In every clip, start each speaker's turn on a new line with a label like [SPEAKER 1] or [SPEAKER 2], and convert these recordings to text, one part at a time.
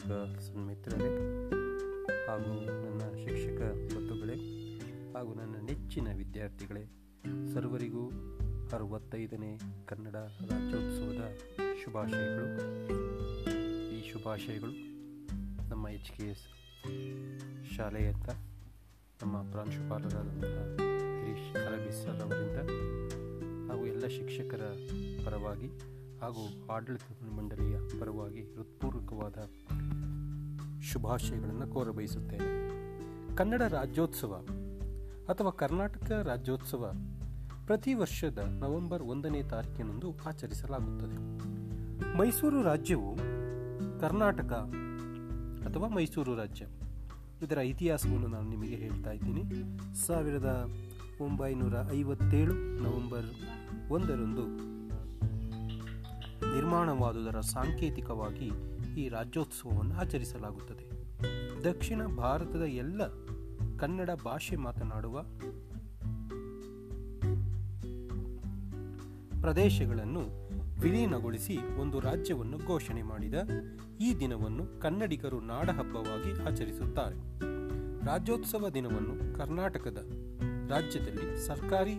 [SPEAKER 1] ಶಿಕ್ಷಕ ಸನ್ಮಿತ್ರರೇ ಹಾಗೂ ನನ್ನ ಶಿಕ್ಷಕ ಬಂಧುಗಳೇ ಹಾಗೂ ನನ್ನ ನೆಚ್ಚಿನ ವಿದ್ಯಾರ್ಥಿಗಳೇ, ಸರ್ವರಿಗೂ ಅರವತ್ತೈದನೇ ಕನ್ನಡ ರಾಜ್ಯೋತ್ಸವದ ಶುಭಾಶಯಗಳು. ಈ ಶುಭಾಶಯಗಳು ನಮ್ಮ ಎಚ್ ಕೆ ಎಸ್ ಶಾಲೆಯತ್ತ ನಮ್ಮ ಪ್ರಾಂಶುಪಾಲರಾದಂತಹ ಗಿರೀಶ್ ಸರ್ ಅವರಿಂದ ಹಾಗೂ ಎಲ್ಲ ಶಿಕ್ಷಕರ ಪರವಾಗಿ ಹಾಗೂ ಆಡಳಿತ ಮಂಡಳಿಯ ಪರವಾಗಿ ಹೃತ್ಪೂರ್ವಕವಾದ ಶುಭಾಶಯಗಳನ್ನು ಕೋರಬಯಸುತ್ತೇನೆ. ಕನ್ನಡ ರಾಜ್ಯೋತ್ಸವ ಅಥವಾ ಕರ್ನಾಟಕ ರಾಜ್ಯೋತ್ಸವ ಪ್ರತಿ ವರ್ಷದ ನವೆಂಬರ್ ಒಂದನೇ ತಾರೀಕಿನಂದು ಆಚರಿಸಲಾಗುತ್ತದೆ. ಮೈಸೂರು ರಾಜ್ಯವು ಕರ್ನಾಟಕ ಅಥವಾ ಮೈಸೂರು ರಾಜ್ಯ. ಇದರ ಇತಿಹಾಸವನ್ನು ನಾನು ನಿಮಗೆ ಹೇಳ್ತಾ ಇದ್ದೀನಿ. ಸಾವಿರದ ಒಂಬೈನೂರ ಐವತ್ತೇಳು ನವೆಂಬರ್ ಒಂದರಂದು ನಿರ್ಮಾಣವಾದುದರ ಸಾಂಕೇತಿಕವಾಗಿ ಈ ರಾಜ್ಯೋತ್ಸವವನ್ನು ಆಚರಿಸಲಾಗುತ್ತದೆ. ದಕ್ಷಿಣ ಭಾರತದ ಎಲ್ಲ ಕನ್ನಡ ಭಾಷೆ ಮಾತನಾಡುವ ಪ್ರದೇಶಗಳನ್ನು ವಿಲೀನಗೊಳಿಸಿ ಒಂದು ರಾಜ್ಯವನ್ನು ಘೋಷಣೆ ಮಾಡಿದ ಈ ದಿನವನ್ನು ಕನ್ನಡಿಗರು ನಾಡಹಬ್ಬವಾಗಿ ಆಚರಿಸುತ್ತಾರೆ. ರಾಜ್ಯೋತ್ಸವ ದಿನವನ್ನು ಕರ್ನಾಟಕದ ರಾಜ್ಯದಲ್ಲಿ ಸರ್ಕಾರಿ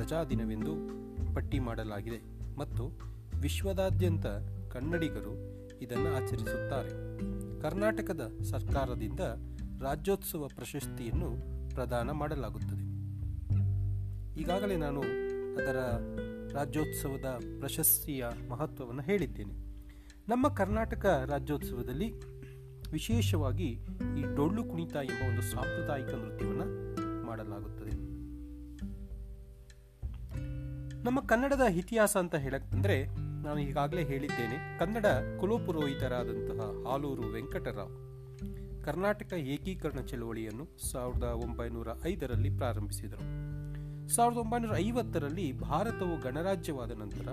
[SPEAKER 1] ರಜಾದಿನವೆಂದು ಪಟ್ಟಿ ಮಾಡಲಾಗಿದೆ ಮತ್ತು ವಿಶ್ವದಾದ್ಯಂತ ಕನ್ನಡಿಗರು ಇದನ್ನು ಆಚರಿಸುತ್ತಾರೆ. ಕರ್ನಾಟಕದ ಸರ್ಕಾರದಿಂದ ರಾಜ್ಯೋತ್ಸವ ಪ್ರಶಸ್ತಿಯನ್ನು ಪ್ರದಾನ ಮಾಡಲಾಗುತ್ತದೆ. ಈಗಾಗಲೇ ನಾನು ಅದರ ರಾಜ್ಯೋತ್ಸವದ ಪ್ರಶಸ್ತಿಯ ಮಹತ್ವವನ್ನು ಹೇಳಿದ್ದೇನೆ. ನಮ್ಮ ಕರ್ನಾಟಕ ರಾಜ್ಯೋತ್ಸವದಲ್ಲಿ ವಿಶೇಷವಾಗಿ ಈ ಡೊಳ್ಳು ಕುಣಿತ ಎಂಬ ಒಂದು ಸಾಂಪ್ರದಾಯಿಕ ನೃತ್ಯವನ್ನು ಮಾಡಲಾಗುತ್ತದೆ. ನಮ್ಮ ಕನ್ನಡದ ಇತಿಹಾಸ ಅಂತ ಹೇಳಕ್ಕಂದ್ರೆ ನಾನು ಈಗಾಗಲೇ ಹೇಳಿದ್ದೇನೆ, ಕನ್ನಡ ಕುಲಪುರೋಹಿತರಾದಂತಹ ಆಲೂರು ವೆಂಕಟರಾವ್ ಕರ್ನಾಟಕ ಏಕೀಕರಣ ಚಳವಳಿಯನ್ನು ಸಾವಿರದ ಒಂಬೈನೂರ ಐದರಲ್ಲಿ ಪ್ರಾರಂಭಿಸಿದರು. ಸಾವಿರದ ಒಂಬೈನೂರ ಐವತ್ತರಲ್ಲಿ ಭಾರತವು ಗಣರಾಜ್ಯವಾದ ನಂತರ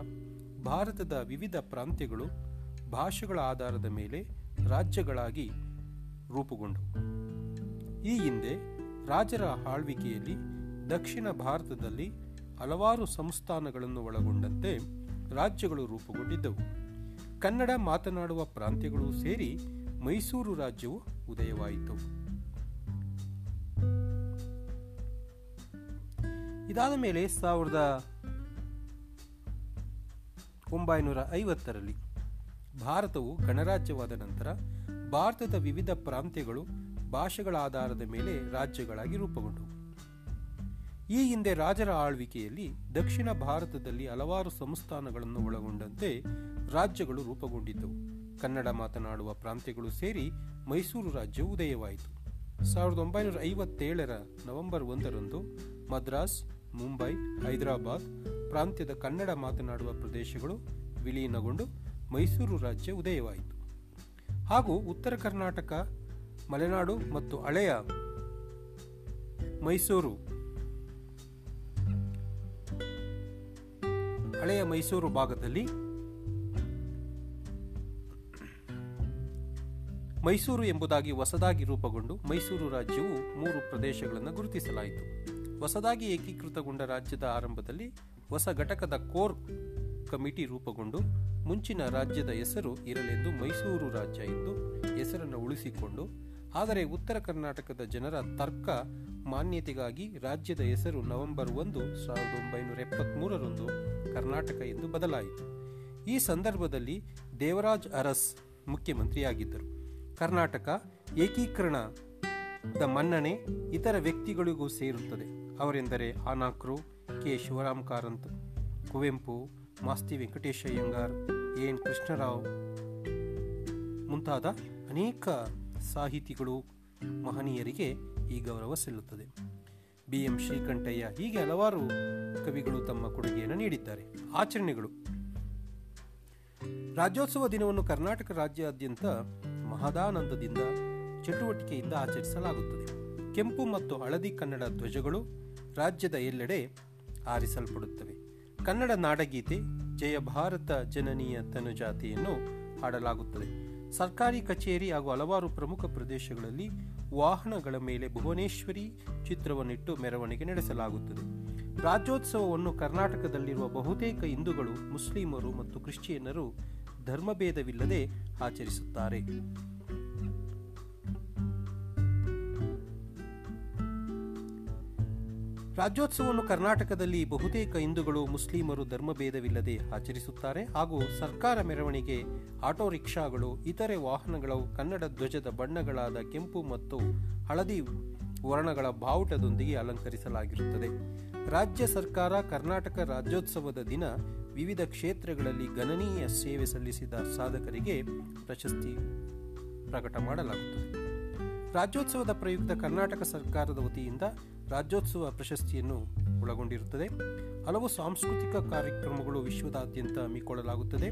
[SPEAKER 1] ಭಾರತದ ವಿವಿಧ ಪ್ರಾಂತ್ಯಗಳು ಭಾಷೆಗಳ ಆಧಾರದ ಮೇಲೆ ರಾಜ್ಯಗಳಾಗಿ ರೂಪುಗೊಂಡವು ಈ ಹಿಂದೆ ರಾಜರ ಆಳ್ವಿಕೆಯಲ್ಲಿ ದಕ್ಷಿಣ ಭಾರತದಲ್ಲಿ ಹಲವಾರು ಸಂಸ್ಥಾನಗಳನ್ನು ಒಳಗೊಂಡಂತೆ ರಾಜ್ಯಗಳು ರೂಪುಗೊಂಡಿದ್ದವು. ಕನ್ನಡ ಮಾತನಾಡುವ ಪ್ರಾಂತ್ಯಗಳು ಸೇರಿ ಮೈಸೂರು ರಾಜ್ಯವು ಉದಯವಾಯಿತು. ಇದಾದ ಮೇಲೆ ಸಾವಿರದ ಒಂಬೈನೂರ ಐವತ್ತರಲ್ಲಿ ಭಾರತವು ಗಣರಾಜ್ಯವಾದ ನಂತರ ಭಾರತದ ವಿವಿಧ ಪ್ರಾಂತ್ಯಗಳು ಭಾಷೆಗಳ ಆಧಾರದ ಮೇಲೆ ರಾಜ್ಯಗಳಾಗಿ ರೂಪುಗೊಂಡವು. ಈ ಹಿಂದೆ ರಾಜರ ಆಳ್ವಿಕೆಯಲ್ಲಿ ದಕ್ಷಿಣ ಭಾರತದಲ್ಲಿ ಹಲವಾರು ಸಂಸ್ಥಾನಗಳನ್ನು ಒಳಗೊಂಡಂತೆ ರಾಜ್ಯಗಳು ರೂಪುಗೊಂಡಿದ್ದವು. ಕನ್ನಡ ಮಾತನಾಡುವ ಪ್ರಾಂತ್ಯಗಳು ಸೇರಿ ಮೈಸೂರು ರಾಜ್ಯ ಉದಯವಾಯಿತು. ಸಾವಿರದ ಒಂಬೈನೂರ ಐವತ್ತೇಳರ ನವೆಂಬರ್ ಒಂದರಂದು ಮದ್ರಾಸ್, ಮುಂಬೈ, ಹೈದರಾಬಾದ್ ಪ್ರಾಂತ್ಯದ ಕನ್ನಡ ಮಾತನಾಡುವ ಪ್ರದೇಶಗಳು ವಿಲೀನಗೊಂಡು ಮೈಸೂರು ರಾಜ್ಯ ಉದಯವಾಯಿತು. ಹಾಗೂ ಉತ್ತರ ಕರ್ನಾಟಕ, ಮಲೆನಾಡು ಮತ್ತು ಹಳೆಯ ಮೈಸೂರು ಹಳೆಯ ಮೈಸೂರು ಭಾಗದಲ್ಲಿ ಮೈಸೂರು ಎಂಬುದಾಗಿ ಹೊಸದಾಗಿ ರೂಪುಗೊಂಡು ಮೈಸೂರು ರಾಜ್ಯವು ಮೂರು ಪ್ರದೇಶಗಳನ್ನು ಗುರುತಿಸಲಾಯಿತು. ಹೊಸದಾಗಿ ಏಕೀಕೃತಗೊಂಡ ರಾಜ್ಯದ ಆರಂಭದಲ್ಲಿ ಹೊಸ ಘಟಕದ ಕೋರ್ ಕಮಿಟಿ ರೂಪುಗೊಂಡು ಮುಂಚಿನ ರಾಜ್ಯದ ಹೆಸರು ಇರಲೆಂದು ಮೈಸೂರು ರಾಜ್ಯ ಎಂದು ಹೆಸರನ್ನು ಉಳಿಸಿಕೊಂಡು ಆದರೆ ಉತ್ತರ ಕರ್ನಾಟಕದ ಜನರ ತರ್ಕ ಮಾನ್ಯತೆಗಾಗಿ ರಾಜ್ಯದ ಹೆಸರು ನವೆಂಬರ್ ಒಂದು, ಸಾವಿರದ ಒಂಬೈನೂರ ಎಪ್ಪತ್ತ್ಮೂರರಂದು ಕರ್ನಾಟಕ ಎಂದು ಬದಲಾಯಿತು. ಈ ಸಂದರ್ಭದಲ್ಲಿ ದೇವರಾಜ್ ಅರಸ್ ಮುಖ್ಯಮಂತ್ರಿಯಾಗಿದ್ದರು. ಕರ್ನಾಟಕ ಏಕೀಕರಣದ ಮನ್ನಣೆ ಇತರ ವ್ಯಕ್ತಿಗಳಿಗೂ ಸೇರುತ್ತದೆ. ಅವರೆಂದರೆ ಆನಾಕ್ರು, ಕೆ. ಶಿವರಾಮ್ ಕಾರಂತ್, ಕುವೆಂಪು, ಮಾಸ್ತಿ ವೆಂಕಟೇಶ ಅಯ್ಯಂಗಾರ್ ಎನ್. ಕೃಷ್ಣರಾವ್ ಮುಂತಾದ ಅನೇಕ ಸಾಹಿತಿಗಳು ಮಹನೀಯರಿಗೆ ಈ ಗೌರವ ಸಲ್ಲುತ್ತದೆ. ಬಿ. ಎಂ. ಶ್ರೀಕಂಠಯ್ಯ ಹೀಗೆ ಹಲವಾರು ಕವಿಗಳು ತಮ್ಮ ಕೊಡುಗೆಯನ್ನು ನೀಡಿದ್ದಾರೆ. ಆಚರಣೆಗಳು. ರಾಜ್ಯೋತ್ಸವ ದಿನವನ್ನು ಕರ್ನಾಟಕ ರಾಜ್ಯಾದ್ಯಂತ ಮಹದಾನಂದದಿಂದ ಚಟುವಟಿಕೆಯಿಂದ ಆಚರಿಸಲಾಗುತ್ತದೆ. ಕೆಂಪು ಮತ್ತು ಹಳದಿ ಕನ್ನಡ ಧ್ವಜಗಳು ರಾಜ್ಯದ ಎಲ್ಲೆಡೆ ಆರಿಸಲ್ಪಡುತ್ತವೆ ಕನ್ನಡ ನಾಡಗೀತೆ, ಜಯ ಭಾರತ ಜನನೀಯ ತನುಜಾತಿಯನ್ನು ಹಾಡಲಾಗುತ್ತದೆ. ಸರ್ಕಾರಿ ಕಚೇರಿ ಹಾಗೂ ಹಲವಾರು ಪ್ರಮುಖ ಪ್ರದೇಶಗಳಲ್ಲಿ ವಾಹನಗಳ ಮೇಲೆ ಭುವನೇಶ್ವರಿ ಚಿತ್ರವನ್ನಿಟ್ಟು ಮೆರವಣಿಗೆ ನಡೆಸಲಾಗುತ್ತದೆ. ರಾಜ್ಯೋತ್ಸವವನ್ನು ಕರ್ನಾಟಕದಲ್ಲಿರುವ ಬಹುತೇಕ ಹಿಂದೂಗಳು, ಮುಸ್ಲಿಮರು ಮತ್ತು ಕ್ರಿಶ್ಚಿಯನ್ನರು ಧರ್ಮಭೇದವಿಲ್ಲದೆ ಆಚರಿಸುತ್ತಾರೆ. ರಾಜ್ಯೋತ್ಸವವನ್ನು ಕರ್ನಾಟಕದಲ್ಲಿ ಬಹುತೇಕ ಹಿಂದೂಗಳು, ಮುಸ್ಲಿಮರು ಧರ್ಮಭೇದವಿಲ್ಲದೆ ಆಚರಿಸುತ್ತಾರೆ ಹಾಗೂ ಸರ್ಕಾರ ಮೆರವಣಿಗೆ, ಆಟೋ ರಿಕ್ಷಾಗಳು, ಇತರೆ ವಾಹನಗಳು, ಕನ್ನಡ ಧ್ವಜದ ಬಣ್ಣಗಳಾದ ಕೆಂಪು ಮತ್ತು ಹಳದಿ ವರ್ಣಗಳ ಬಾವುಟದೊಂದಿಗೆ ಅಲಂಕರಿಸಲಾಗಿರುತ್ತದೆ. ರಾಜ್ಯ ಸರ್ಕಾರ ಕರ್ನಾಟಕ ರಾಜ್ಯೋತ್ಸವದ ದಿನ ವಿವಿಧ ಕ್ಷೇತ್ರಗಳಲ್ಲಿ ಗಣನೀಯ ಸೇವೆ ಸಲ್ಲಿಸಿದ ಸಾಧಕರಿಗೆ ಪ್ರಶಸ್ತಿ ಪ್ರಕಟ ಮಾಡಲಾಗುತ್ತದೆ. ರಾಜ್ಯೋತ್ಸವದ ಪ್ರಯುಕ್ತ ಕರ್ನಾಟಕ ಸರ್ಕಾರದ ವತಿಯಿಂದ ರಾಜ್ಯೋತ್ಸವ ಪ್ರಶಸ್ತಿಯನ್ನು ಒಳಗೊಂಡಿರುತ್ತದೆ. ಹಲವು ಸಾಂಸ್ಕೃತಿಕ ಕಾರ್ಯಕ್ರಮಗಳು ವಿಶ್ವದಾದ್ಯಂತ ಹಮ್ಮಿಕೊಳ್ಳಲಾಗುತ್ತದೆ.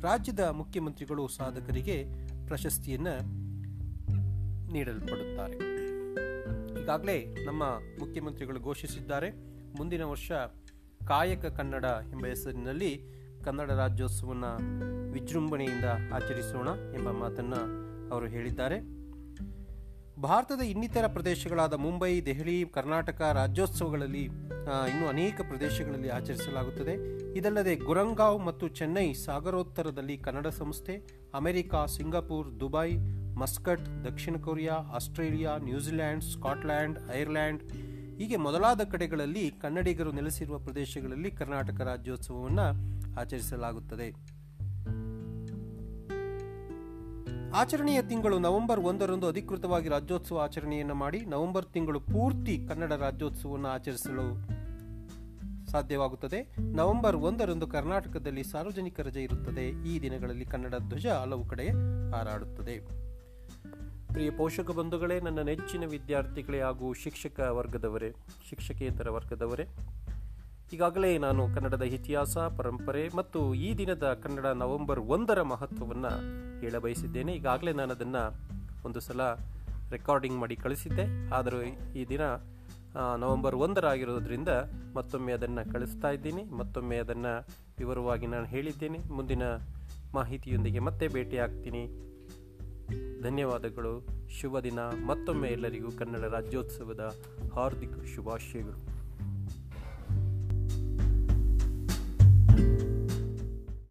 [SPEAKER 1] ರಾಜ್ಯದ ಮುಖ್ಯಮಂತ್ರಿಗಳು ಸಾಧಕರಿಗೆ ಪ್ರಶಸ್ತಿಯನ್ನು ನೀಡಲ್ಪಡುತ್ತಾರೆ. ಈಗಾಗಲೇ ನಮ್ಮ ಮುಖ್ಯಮಂತ್ರಿಗಳು ಘೋಷಿಸಿದ್ದಾರೆ. ಮುಂದಿನ ವರ್ಷ ಕಾಯಕ ಕನ್ನಡ ಎಂಬ ಹೆಸರಿನಲ್ಲಿ ಕನ್ನಡ ರಾಜ್ಯೋತ್ಸವವನ್ನು ವಿಜೃಂಭಣೆಯಿಂದ ಆಚರಿಸೋಣ ಎಂಬ ಮಾತನ್ನು ಅವರು ಹೇಳಿದ್ದಾರೆ. ಭಾರತದ ಇನ್ನಿತರ ಪ್ರದೇಶಗಳಾದ ಮುಂಬೈ, ದೆಹಲಿ, ಕರ್ನಾಟಕ ರಾಜ್ಯೋತ್ಸವಗಳಲ್ಲಿ ಇನ್ನೂ ಅನೇಕ ಪ್ರದೇಶಗಳಲ್ಲಿ ಆಚರಿಸಲಾಗುತ್ತದೆ. ಇದಲ್ಲದೆ ಗುರಂಗಾವ್ ಮತ್ತು ಚೆನ್ನೈ ಸಾಗರೋತ್ತರದಲ್ಲಿ ಕನ್ನಡ ಸಂಸ್ಥೆ, ಅಮೆರಿಕ, ಸಿಂಗಾಪುರ್, ದುಬೈ, ಮಸ್ಕಟ್, ದಕ್ಷಿಣ Korea, Australia, New Zealand, Scotland Ireland ಹೀಗೆ ಮೊದಲಾದ ಕಡೆಗಳಲ್ಲಿ ಕನ್ನಡಿಗರು ನೆಲೆಸಿರುವ ಪ್ರದೇಶಗಳಲ್ಲಿ ಕರ್ನಾಟಕ ರಾಜ್ಯೋತ್ಸವವನ್ನು ಆಚರಿಸಲಾಗುತ್ತದೆ. ಆಚರಣೆಯ ತಿಂಗಳು ನವೆಂಬರ್ ಒಂದರಂದು ಅಧಿಕೃತವಾಗಿ ರಾಜ್ಯೋತ್ಸವ ಆಚರಣೆಯನ್ನು ಮಾಡಿ ನವೆಂಬರ್ ತಿಂಗಳು ಪೂರ್ತಿ ಕನ್ನಡ ರಾಜ್ಯೋತ್ಸವವನ್ನು ಆಚರಿಸಲು ಸಾಧ್ಯವಾಗುತ್ತದೆ. ನವೆಂಬರ್ ಒಂದರಂದು ಕರ್ನಾಟಕದಲ್ಲಿ ಸಾರ್ವಜನಿಕ ರಜೆ ಇರುತ್ತದೆ. ಈ ದಿನಗಳಲ್ಲಿ ಕನ್ನಡ ಧ್ವಜ ಹಲವು ಕಡೆ ಹಾರಾಡುತ್ತದೆ. ಪ್ರಿಯ ಪೋಷಕ ಬಂಧುಗಳೇ, ನನ್ನ ನೆಚ್ಚಿನ ವಿದ್ಯಾರ್ಥಿಗಳೇ ಹಾಗೂ ಶಿಕ್ಷಕ ವರ್ಗದವರೇ, ಶಿಕ್ಷಕೇತರ ವರ್ಗದವರೇ, ಈಗಾಗಲೇ ನಾನು ಕನ್ನಡದ ಇತಿಹಾಸ, ಪರಂಪರೆ ಮತ್ತು ಈ ದಿನದ ಕನ್ನಡ ನವೆಂಬರ್ ಒಂದರ ಮಹತ್ವವನ್ನು ಹೇಳಬಯಸಿದ್ದೇನೆ. ಈಗಾಗಲೇ ನಾನು ಅದನ್ನು ಒಂದು ಸಲ ರೆಕಾರ್ಡಿಂಗ್ ಮಾಡಿ ಕಳಿಸಿದ್ದೆ. ಆದರೂ ಈ ದಿನ ನವೆಂಬರ್ ಒಂದರಾಗಿರೋದ್ರಿಂದ ಮತ್ತೊಮ್ಮೆ ಅದನ್ನು ಕಳಿಸ್ತಾ ಇದ್ದೀನಿ. ಮತ್ತೊಮ್ಮೆ ಅದನ್ನು ವಿವರವಾಗಿ ನಾನು ಹೇಳಿದ್ದೇನೆ. ಮುಂದಿನ ಮಾಹಿತಿಯೊಂದಿಗೆ ಮತ್ತೆ ಭೇಟಿಯಾಗ್ತೀನಿ. ಧನ್ಯವಾದಗಳು. ಶುಭ ದಿನ. ಮತ್ತೊಮ್ಮೆ ಎಲ್ಲರಿಗೂ ಕನ್ನಡ ರಾಜ್ಯೋತ್ಸವದ ಹಾರ್ದಿಕ ಶುಭಾಶಯಗಳು.